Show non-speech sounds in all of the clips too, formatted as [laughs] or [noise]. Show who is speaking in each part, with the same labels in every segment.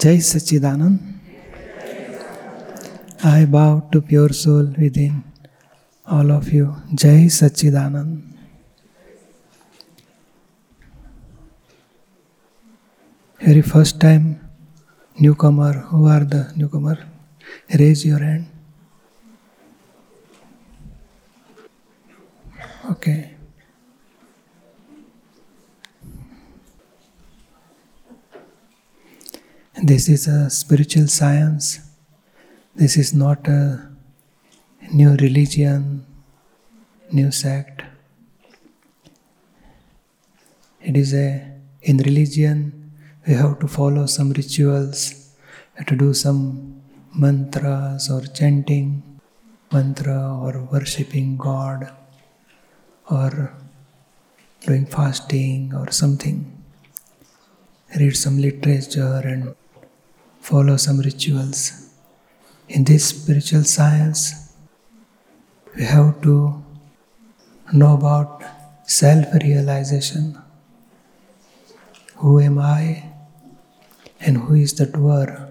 Speaker 1: Jai Sachchidanand. I bow to pure soul within all of you Jai Sachchidanand. Very first time newcomer who are the newcomer raise your hand okay okay. This is a spiritual science. This is not a new religion, new sect. It is a, in religion, we have to follow some rituals, to do some mantras or chanting mantra or worshipping God or doing fasting or something. Read some literature and follow some rituals. In this spiritual science, we have to know about self realization. Who am I and who is the doer?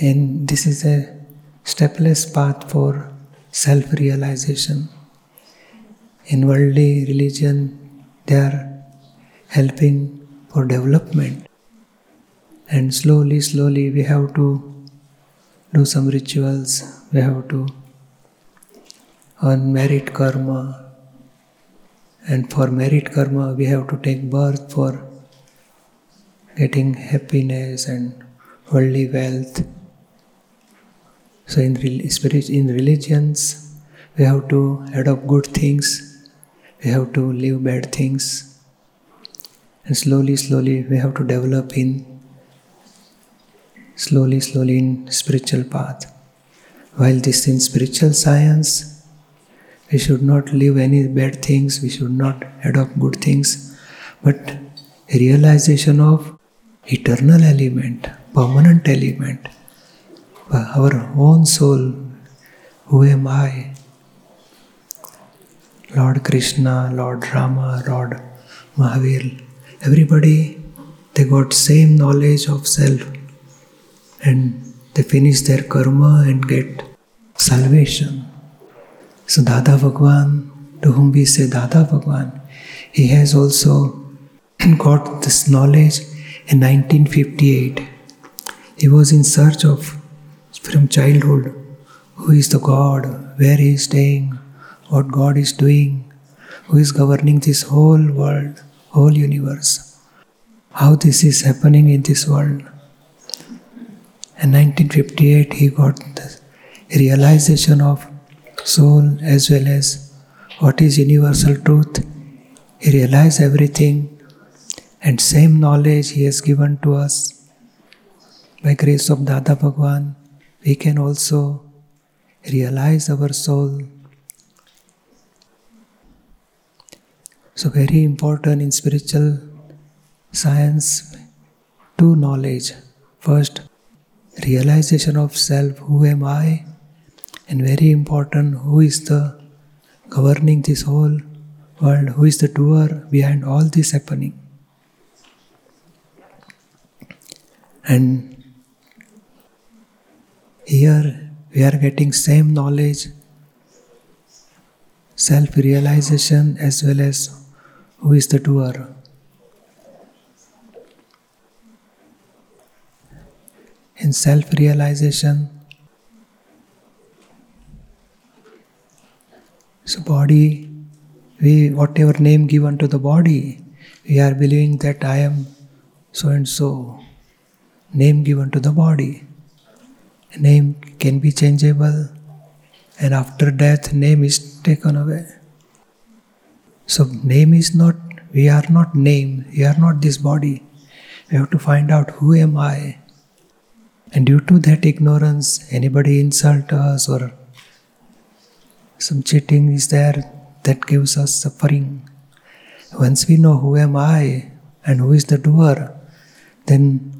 Speaker 1: And this is a stepless path for self realization. In worldly religion, there are helping for development. And slowly, slowly, we have to do some rituals, we have to earn merit karma. And for merit karma, we have to take birth for getting happiness and worldly wealth. So, in, in religions, we have to adopt good things, we have to leave bad things, and slowly, slowly, we have to develop in slowly, slowly in spiritual path. While this in spiritual science, we should not leave any bad things, we should not adopt good things, but realization of eternal element, permanent element uh, our own soul, who am I? Lord Krishna, Lord Rama, Lord Mahavir, everybody they got same knowledge of self and they finish their karma and get salvation. So Dada Bhagwan, to whom we say Dada Bhagwan, he has also [clears throat] got this knowledge in 1958. He was in search of from childhood who is the God, where He is staying, what God is doing, who is governing this whole world, whole universe, how this is happening in this world. In 1958, he got the realization of soul as well as what is universal truth. He realized everything, and same knowledge he has given to us by grace of Dada Bhagwan we can also realize our soul. So, very important in spiritual science, two knowledge. First, realization of self who am I? And very important, who is the governing this whole world? Who is the doer behind all this happening? And here we are getting same knowledge, self realization as well as who is the doer. In self realization, so body, we whatever name given to the body, we are believing that I am so and so. Name given to the body name can be changeable and after death name is taken away so name is not we are not name we are not this body. We have to find out who am i. And due to that ignorance anybody insult us or some cheating is there that gives us suffering. Once we know who am i and who is the doer then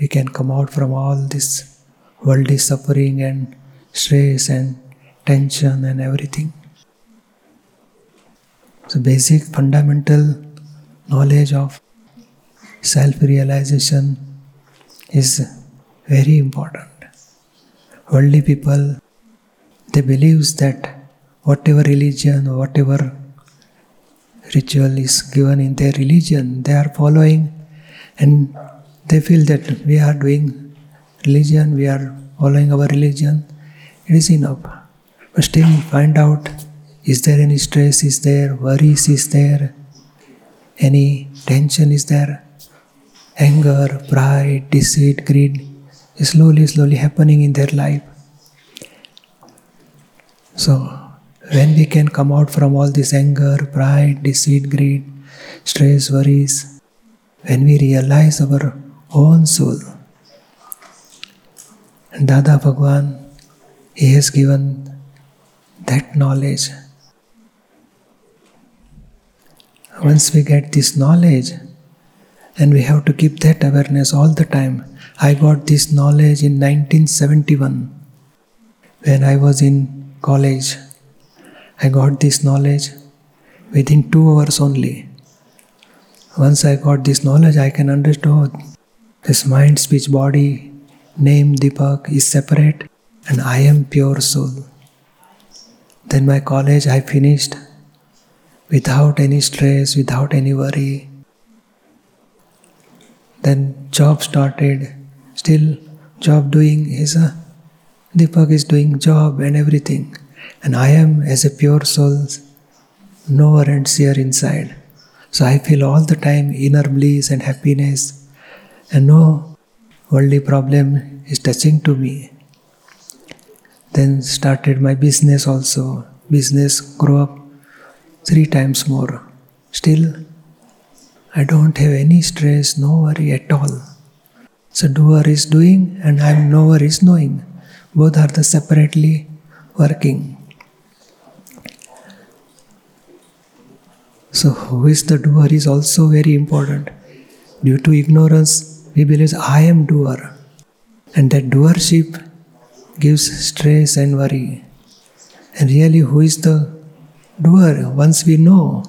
Speaker 1: we can come out from all this worldly suffering and stress and tension and everything. So, basic fundamental knowledge of self realization is very important. Worldly people they believe that whatever religion or whatever ritual is given in their religion, they are following and they feel that we are doing religion, we are following our religion, it is enough. But still find out is there any stress, is there worries, is there any tension, is there anger, pride, deceit, greed, slowly, slowly happening in their life. So when we can come out from all this anger, pride, deceit, greed, stress, worries, when we realize our own soul, Dada Bhagwan, he has given that knowledge. Once we get this knowledge, and we have to keep that awareness all the time. I got this knowledge in 1971 when I was in college. I got this knowledge within two hours only. Once I got this knowledge, I can understand this mind, speech, body, name, Deepak is separate, and I am pure soul. Then my college I finished without any stress, without any worry. Then job started. Still, job doing is a Deepak is doing job and everything. And I am, as a pure soul, knower and seer inside. So I feel all the time inner bliss and happiness, and no worldly problem is touching to me. Then started my business also. Business grew up three times more. Still, I don't have any stress, no worry at all. So doer is doing and I am knower is knowing. Both are the separately working. So, who is the doer is also very important. Due to ignorance, we believe I am doer, and that doership gives stress and worry. And really, who is the doer? Once we know,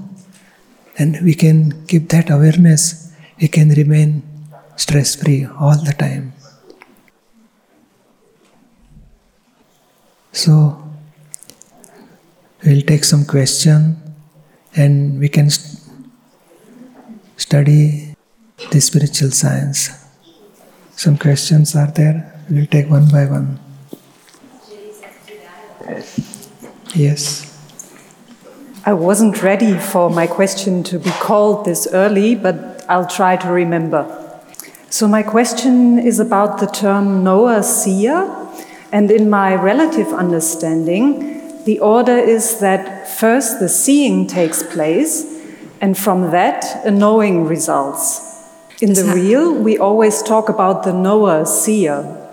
Speaker 1: and we can keep that awareness, we can remain stress free all the time. So, we'll take some question and we can st- study the spiritual science. Some questions are there. We'll take one by one. Yes.
Speaker 2: I wasn't ready for my question to be called this early, but I'll try to remember. So, my question is about the term knower seer, and in my relative understanding, the order is that first the seeing takes place, and from that, a knowing results. In the real, we always talk about the knower seer.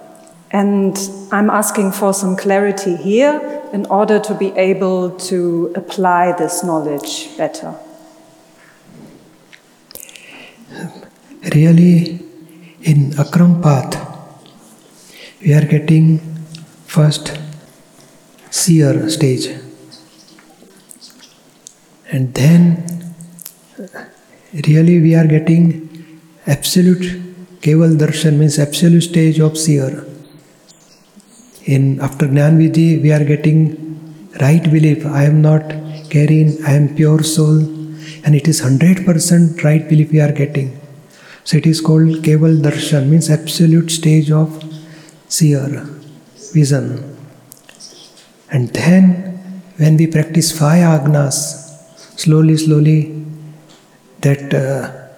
Speaker 2: And I'm asking for some clarity here in order to be able to apply this knowledge better.
Speaker 1: Really, in Akram path, we are getting first seer stage. And then, really, we are getting absolute Keval Darshan means absolute stage of seer. In after Gnan we are getting right belief. I am not carrying, I am pure soul, and it is 100% right belief we are getting. So it is called Keval Darshan, means absolute stage of seer, vision. And then, when we practice five agnas, slowly, slowly, that uh,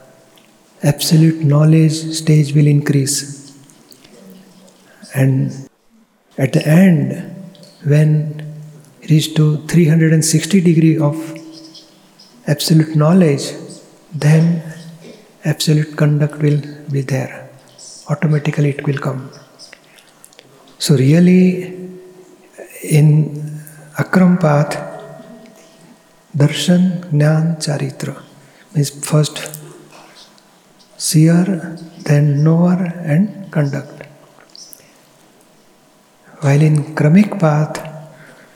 Speaker 1: absolute knowledge stage will increase. And at the end, when reach to 360 degree of absolute knowledge, then absolute conduct will be there. Automatically it will come. So really in Akram path, darshan, jnana, charitra means first seer, then knower and conduct. While in Kramic path,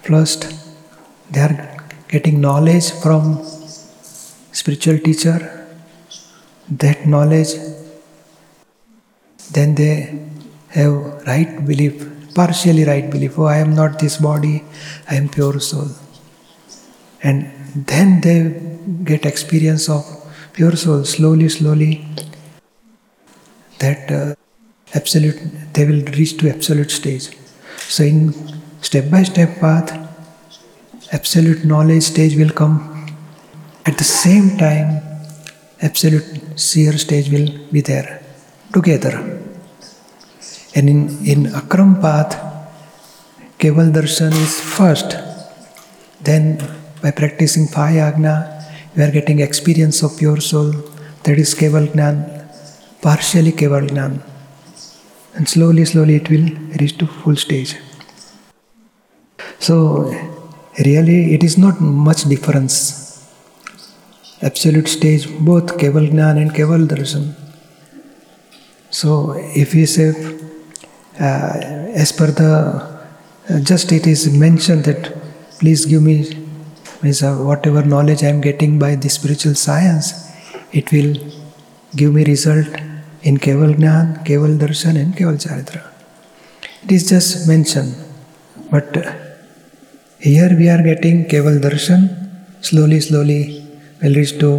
Speaker 1: first they are getting knowledge from spiritual teacher, that knowledge, then they have right belief, partially right belief. Oh, I am not this body, I am pure soul. And then they get experience of pure soul slowly, slowly. That uh, absolute, they will reach to absolute stage. So in step by step path, absolute knowledge stage will come. At the same time, absolute seer stage will be there together. And in, in Akram path, Keval Darshan is first. Then by practicing five Agna, we are getting experience of pure soul. That is Keval Gnan, partially Keval Gnan. And slowly, slowly it will reach to full stage. So really it is not much difference. Absolute stage, both Keval Gnan and Keval Darshan. So if we say, uh, as per the, uh, just it is mentioned that please give me means uh, whatever knowledge I am getting by the spiritual science, it will give me result in Keval Gnan, Keval Darshan and Keval Charitra. It is just mentioned, but uh, here we are getting Keval Darshan, slowly, slowly will reach to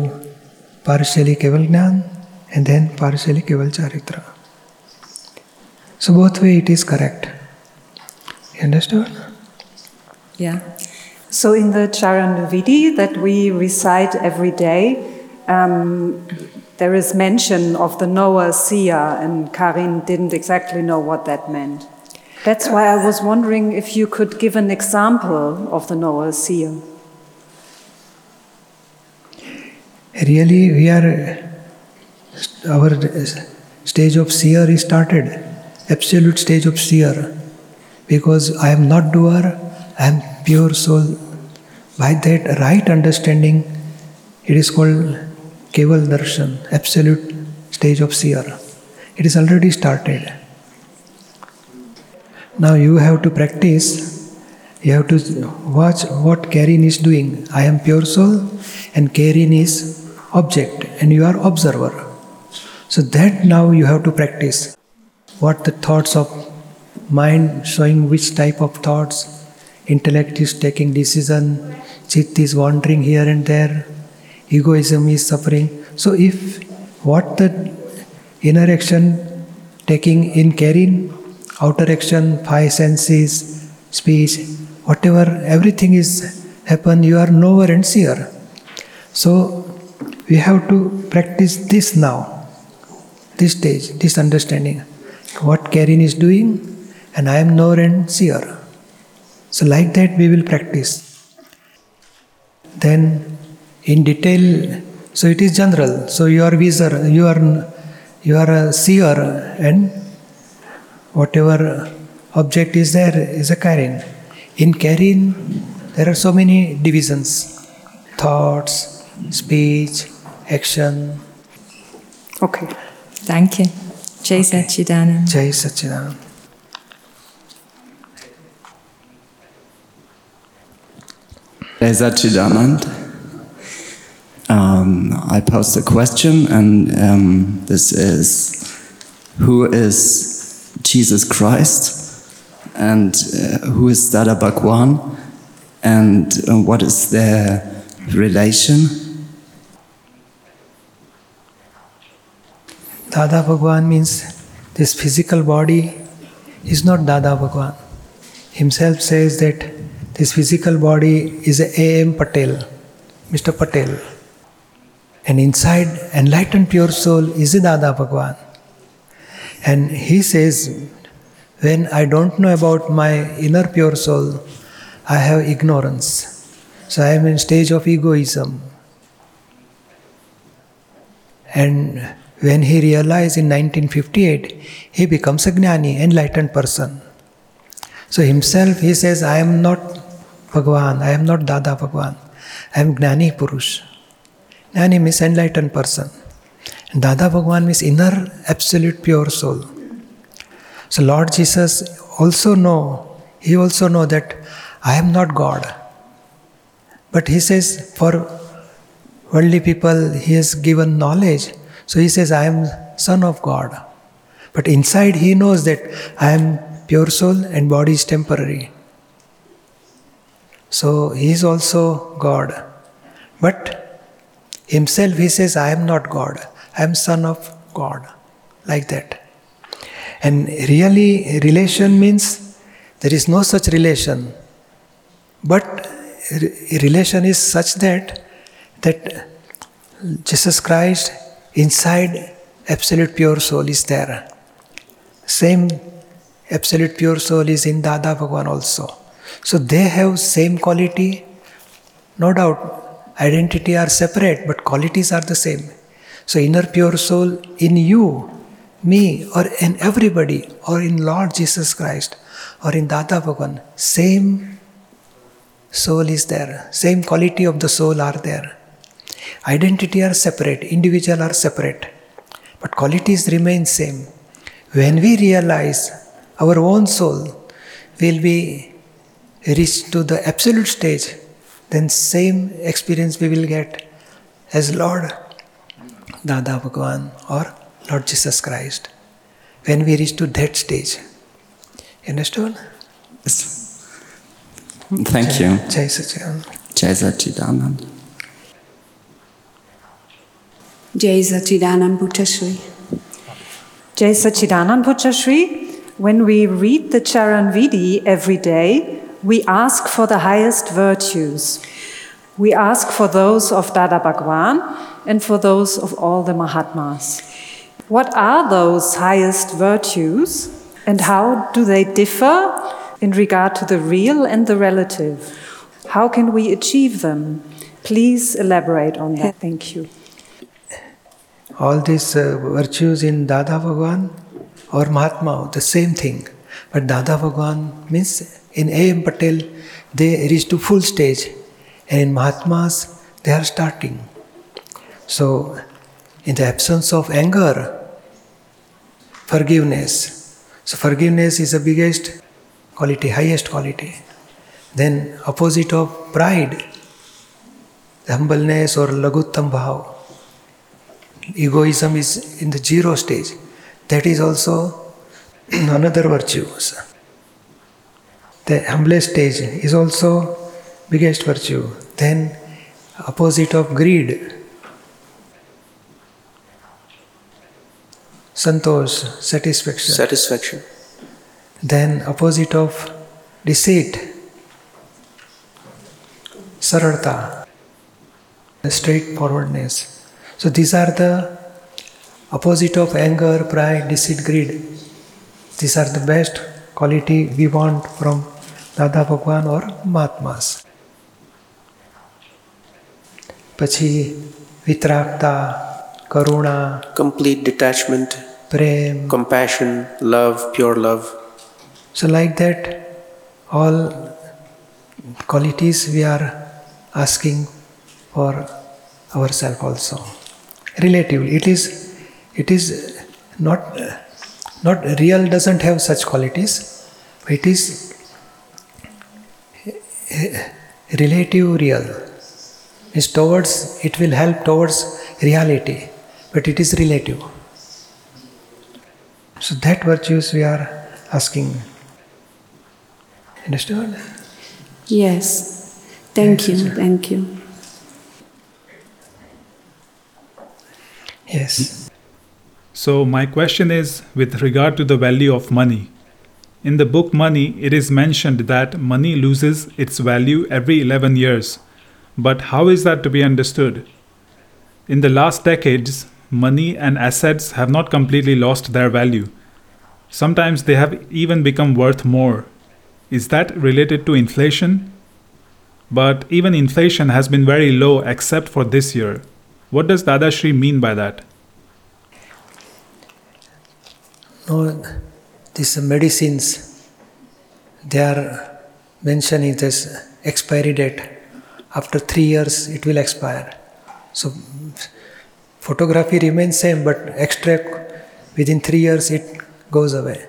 Speaker 1: partially Keval Gnan and then partially Keval Charitra. So both way it is correct. You understood?
Speaker 2: Yeah. So in the Charanavidi that we recite every day, um, there is mention of the knower seer, and Karin didn't exactly know what that meant. That's why I was wondering if you could give an example of the knower seer.
Speaker 1: Really, we are our stage of seer is started, absolute stage of seer, because I am not doer, I am pure soul. By that right understanding, it is called Keval Darshan, absolute stage of seer. It is already started. Now you have to practice. You have to watch what Karin is doing. I am pure soul, and Karin is object, and you are observer. So that now you have to practice. What the thoughts of mind showing which type of thoughts, intellect is taking decision, chit is wandering here and there, egoism is suffering. So if what the inner action taking in Karin, outer action, five senses, speech, whatever, everything is happen, you are knower and seer. So we have to practice this now, this stage, this understanding. What Karin is doing, and I am knower and seer. So, like that, we will practice. Then, in detail, so it is general. So, you are visor, you are, you are a seer, and whatever object is there is a Karin. In Karin, there are so many divisions thoughts, speech, action.
Speaker 2: Okay.
Speaker 3: Danke. Jai Satchidanand.
Speaker 1: Jai Satchidanand.
Speaker 4: Jai Satchidanand. Um, I posed a question, and um, this is Who is Jesus Christ? And uh, who is Dada Bhagwan? And uh, what is their relation?
Speaker 1: Dada Bhagwan means this physical body is not Dada Bhagwan. Himself says that this physical body is A.M. Patel, Mr. Patel. And inside, enlightened pure soul is Dada Bhagwan. And he says, when I don't know about my inner pure soul, I have ignorance. So I am in stage of egoism. And when he realized in 1958, he becomes a Gnani, enlightened person. So himself, he says, I am not Bhagwan, I am not Dada Bhagwan, I am Gnani Purush. Gnani means enlightened person. And Dada Bhagwan means inner, absolute, pure soul. So Lord Jesus also know, he also know that I am not God. But he says, for worldly people, he has given knowledge. So he says, I am son of God. But inside he knows that I am pure soul and body is temporary. So he is also God. But himself he says, I am not God. I am son of God. Like that. And really, relation means there is no such relation. But relation is such that that Jesus Christ inside absolute pure soul is there. Same absolute pure soul is in Dada Bhagwan also. So they have same quality. No doubt, identity are separate, but qualities are the same. So inner pure soul in you, me, or in everybody, or in Lord Jesus Christ, or in Dada Bhagwan, same soul is there. Same quality of the soul are there. Identity are separate, individual are separate, but qualities remain same. When we realize our own soul will be reached to the absolute stage, then same experience we will get as Lord Dada Bhagwan or Lord Jesus Christ. When we reach to that stage. You understood?
Speaker 4: Thank you.
Speaker 1: Jai Sachidanand.
Speaker 4: Jai Sachidanand.
Speaker 5: Jai Sachidanand Pujyashri.
Speaker 2: Jai Sachidanand Pujyashri. When we read the Charan Vidhi every day, we ask for the highest virtues. We ask for those of Dada Bhagwan and for those of all the Mahatmas. What are those highest virtues and how do they differ in regard to the real and the relative? How can we achieve them? Please elaborate on that. Thank you.
Speaker 1: All these uh, virtues in Dada Bhagwan or Mahatma, the same thing. But Dada Bhagwan means in A.M. Patel, they reach to full stage. And in Mahatmas, they are starting. So, in the absence of anger, forgiveness. So, forgiveness is the biggest quality, highest quality. Then, opposite of pride, the humbleness or laghutam bhav. Egoism is in the zero stage. That is also [clears throat] another virtue. The humblest stage is also biggest virtue. Then opposite of greed. Santosh, satisfaction.
Speaker 6: Satisfaction.
Speaker 1: Then opposite of deceit. Sararta, straightforwardness. So these are the opposite of anger, pride, deceit, greed. These are the best quality we want from Dada Bhagwan or Mahatmas. પછી વિતરાગતા કરુણા
Speaker 6: Complete detachment,
Speaker 1: Prem
Speaker 6: compassion, love, pure love.
Speaker 1: So, like that, all qualities we are asking for ourselves also. Relatively, it is, it is not, not real doesn't have such qualities. It is relative real. Is towards it will help towards reality, but it is relative. So that virtues we are asking. Understood?
Speaker 5: Yes. Thank you. Thank you.
Speaker 1: Yes.
Speaker 7: So, my question is with regard to the value of money. In the book Money, it is mentioned that money loses its value every 11 years. But how is that to be understood? In the last decades, money and assets have not completely lost their value. Sometimes they have even become worth more. Is that related to inflation? But even inflation has been very low except for this year. What does Dadashri mean by that?
Speaker 1: No, these medicines, they are mentioning this expiry date. After three years, it will expire. So, photography remains same, but extract within three years it goes away.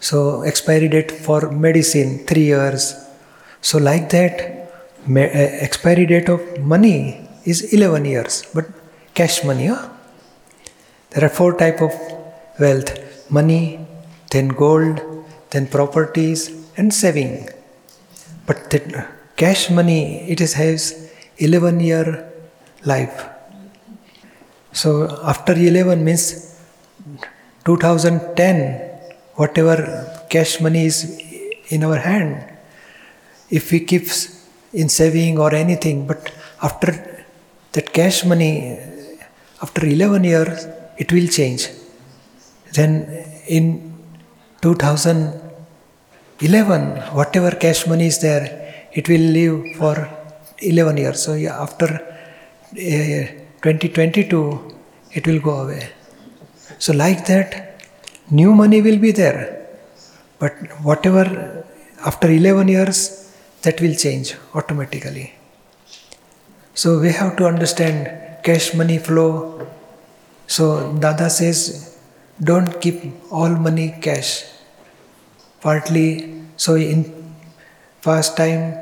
Speaker 1: So, expiry date for medicine three years. So, like that, uh, expiry date of money is 11 years, but cash money. Huh? There are four type of wealth: money, then gold, then properties, and saving. But the cash money, it has 11 year life. So after 11 means 2010, whatever cash money is in our hand, if we keep in saving or anything, but after that cash money, after 11 years, it will change. Then in 2011, whatever cash money is there, it will live for 11 years. So yeah, after uh, 2022, it will go away. So like that, new money will be there, but whatever after 11 years, that will change automatically. So we have to understand cash money flow. So Dada says, don't keep all money cash. Partly, so in past time,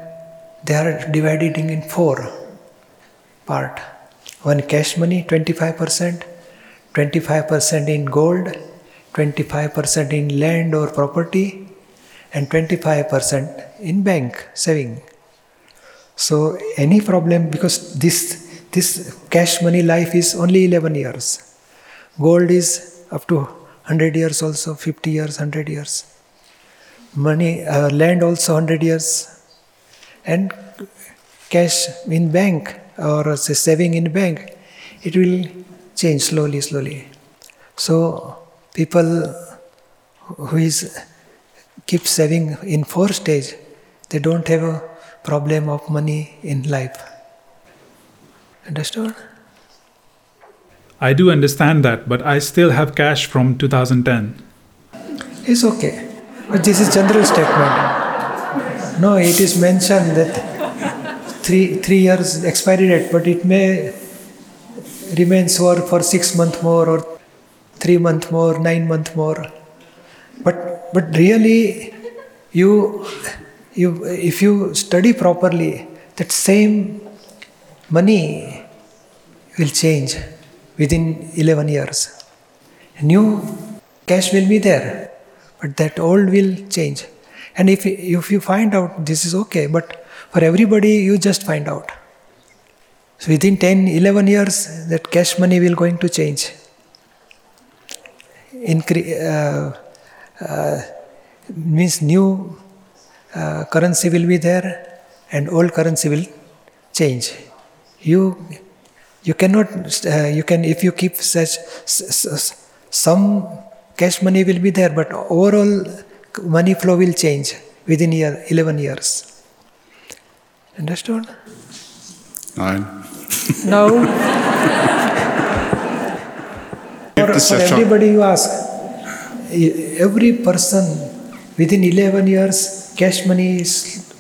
Speaker 1: they are divided in four part. One cash money, 25%, 25% in gold, 25% in land or property, and 25% in bank saving. So any problem because this this cash money life is only 11 years. Gold is up to 100 years also, 50 years, 100 years. Money, uh, land also 100 years. And cash in bank or say saving in bank, it will change slowly, slowly. So people who is keep saving in four stage, they don't have a problem of money in life. Understood?
Speaker 7: I do understand that, but I still have cash from 2010.
Speaker 1: It's okay. But this is general statement. No, it is mentioned that three three years expiry date, but it may remain so for six month more or three month more, nine month more. But but really, you you if you study properly, that same money will change within 11 years. New cash will be there, but that old will change. And if, if you find out this is okay, but for everybody you just find out. So within 10, 11 years, that cash money will going to change. Incre- uh, uh, means new uh, currency will be there and old currency will change. You you cannot uh, you can if you keep such some cash money will be there but overall money flow will change within year 11 years understood
Speaker 8: Nine.
Speaker 2: No. [laughs]
Speaker 1: for, for everybody you ask every person within 11 years cash money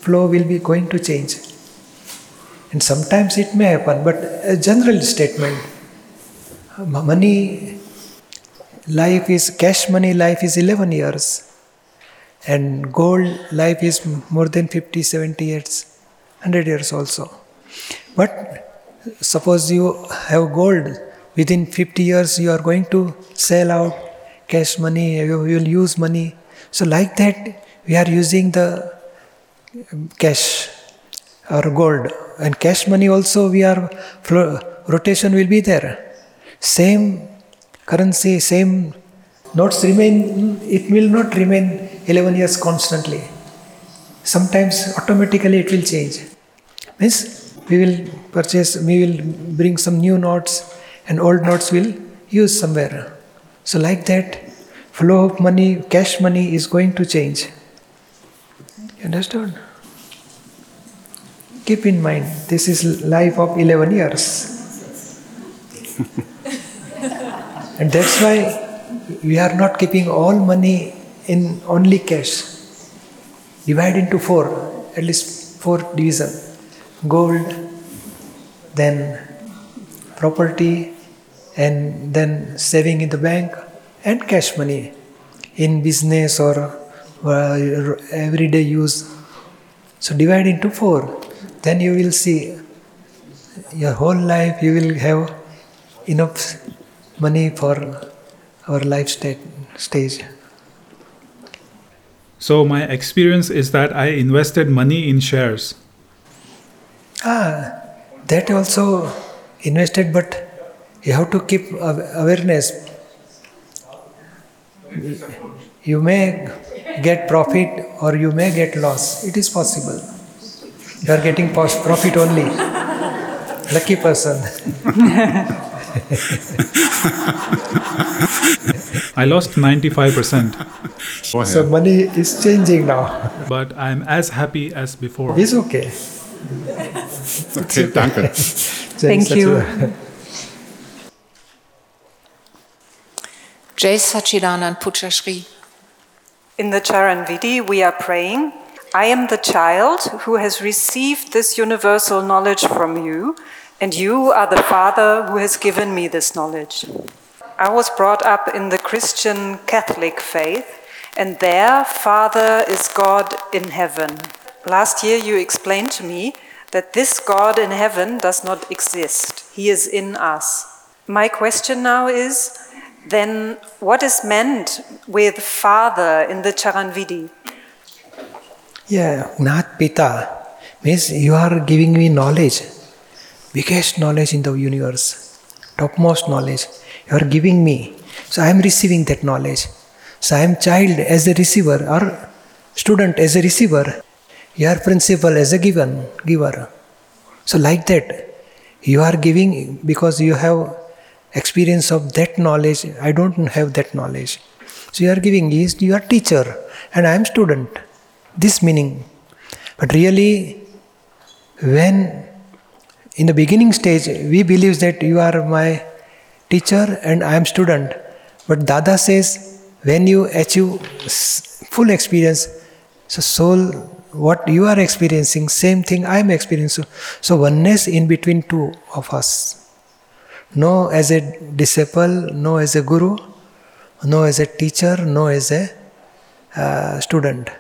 Speaker 1: flow will be going to change and sometimes it may happen but a general statement money life is cash money life is 11 years and gold life is more than 50 70 years 100 years also. But suppose you have gold within 50 years you are going to sell out cash money you will use money. So like that we are using the cash or gold and cash money also we are rotation will be there. Same currency same notes remain it will not remain 11 years constantly. Sometimes automatically it will change. Means we will purchase we will bring some new notes and old notes will use somewhere. So like that flow of money cash money is going to change. You understood keep in mind this is life of 11 years. [laughs] And that's why we are not keeping all money in only cash. Divide into four at least four division. Gold then property and then saving in the bank and cash money. In business or uh, everyday use. So divide into four then you will see your whole life you will have enough money for our life sta- stage.
Speaker 7: So, my experience is that I invested money in shares.
Speaker 1: Ah, that also invested, but you have to keep awareness. You may get profit or you may get loss. It is possible. You are getting profit only. Lucky person. [laughs]
Speaker 7: I lost 95%,
Speaker 1: So money is changing now.
Speaker 7: but I'm as happy as before.
Speaker 1: It's okay. [laughs]
Speaker 8: okay, danke.
Speaker 2: Thank you.
Speaker 9: Jai Sachidanand Pujyashri.
Speaker 2: In the Charanvidhi, we are praying I am the child who has received this universal knowledge from you, and you are the Father who has given me this knowledge. I was brought up in the Christian Catholic faith, and there, Father is God in heaven. Last year, you explained to me that this God in heaven does not exist, He is in us. My question now is then what is meant with Father in the Charanvidhi?
Speaker 1: Yeah, Nat Pita means you are giving me knowledge, biggest knowledge in the universe, topmost knowledge. You are giving me. So I am receiving that knowledge. So I am child as a receiver or student as a receiver. You are principal as a given giver. So like that, you are giving because you have experience of that knowledge. I don't have that knowledge. So you are giving is you are teacher and I am student. This meaning. But really, when in the beginning stage we believe that you are my teacher and I am student. But Dada says when you achieve full experience, so soul, what you are experiencing, same thing I am experiencing. So oneness in between two of us. No as a disciple, no as a guru, no as a teacher, no as a uh, student.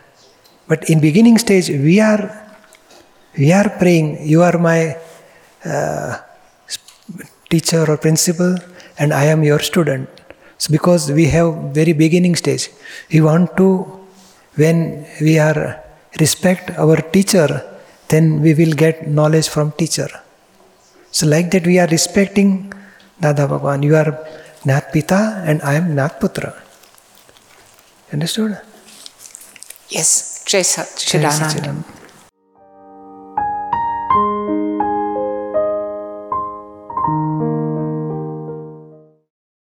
Speaker 1: But in beginning stage, we are we are praying. You are my uh, teacher or principal, and I am your student. So because we have very beginning stage, we want to when we are respect our teacher, then we will get knowledge from teacher. So like that, we are respecting Dada Bhagwan. You are Nat Pita, and I am Nat Putra. Understood?
Speaker 9: Yes, చేసా
Speaker 1: చేడానందం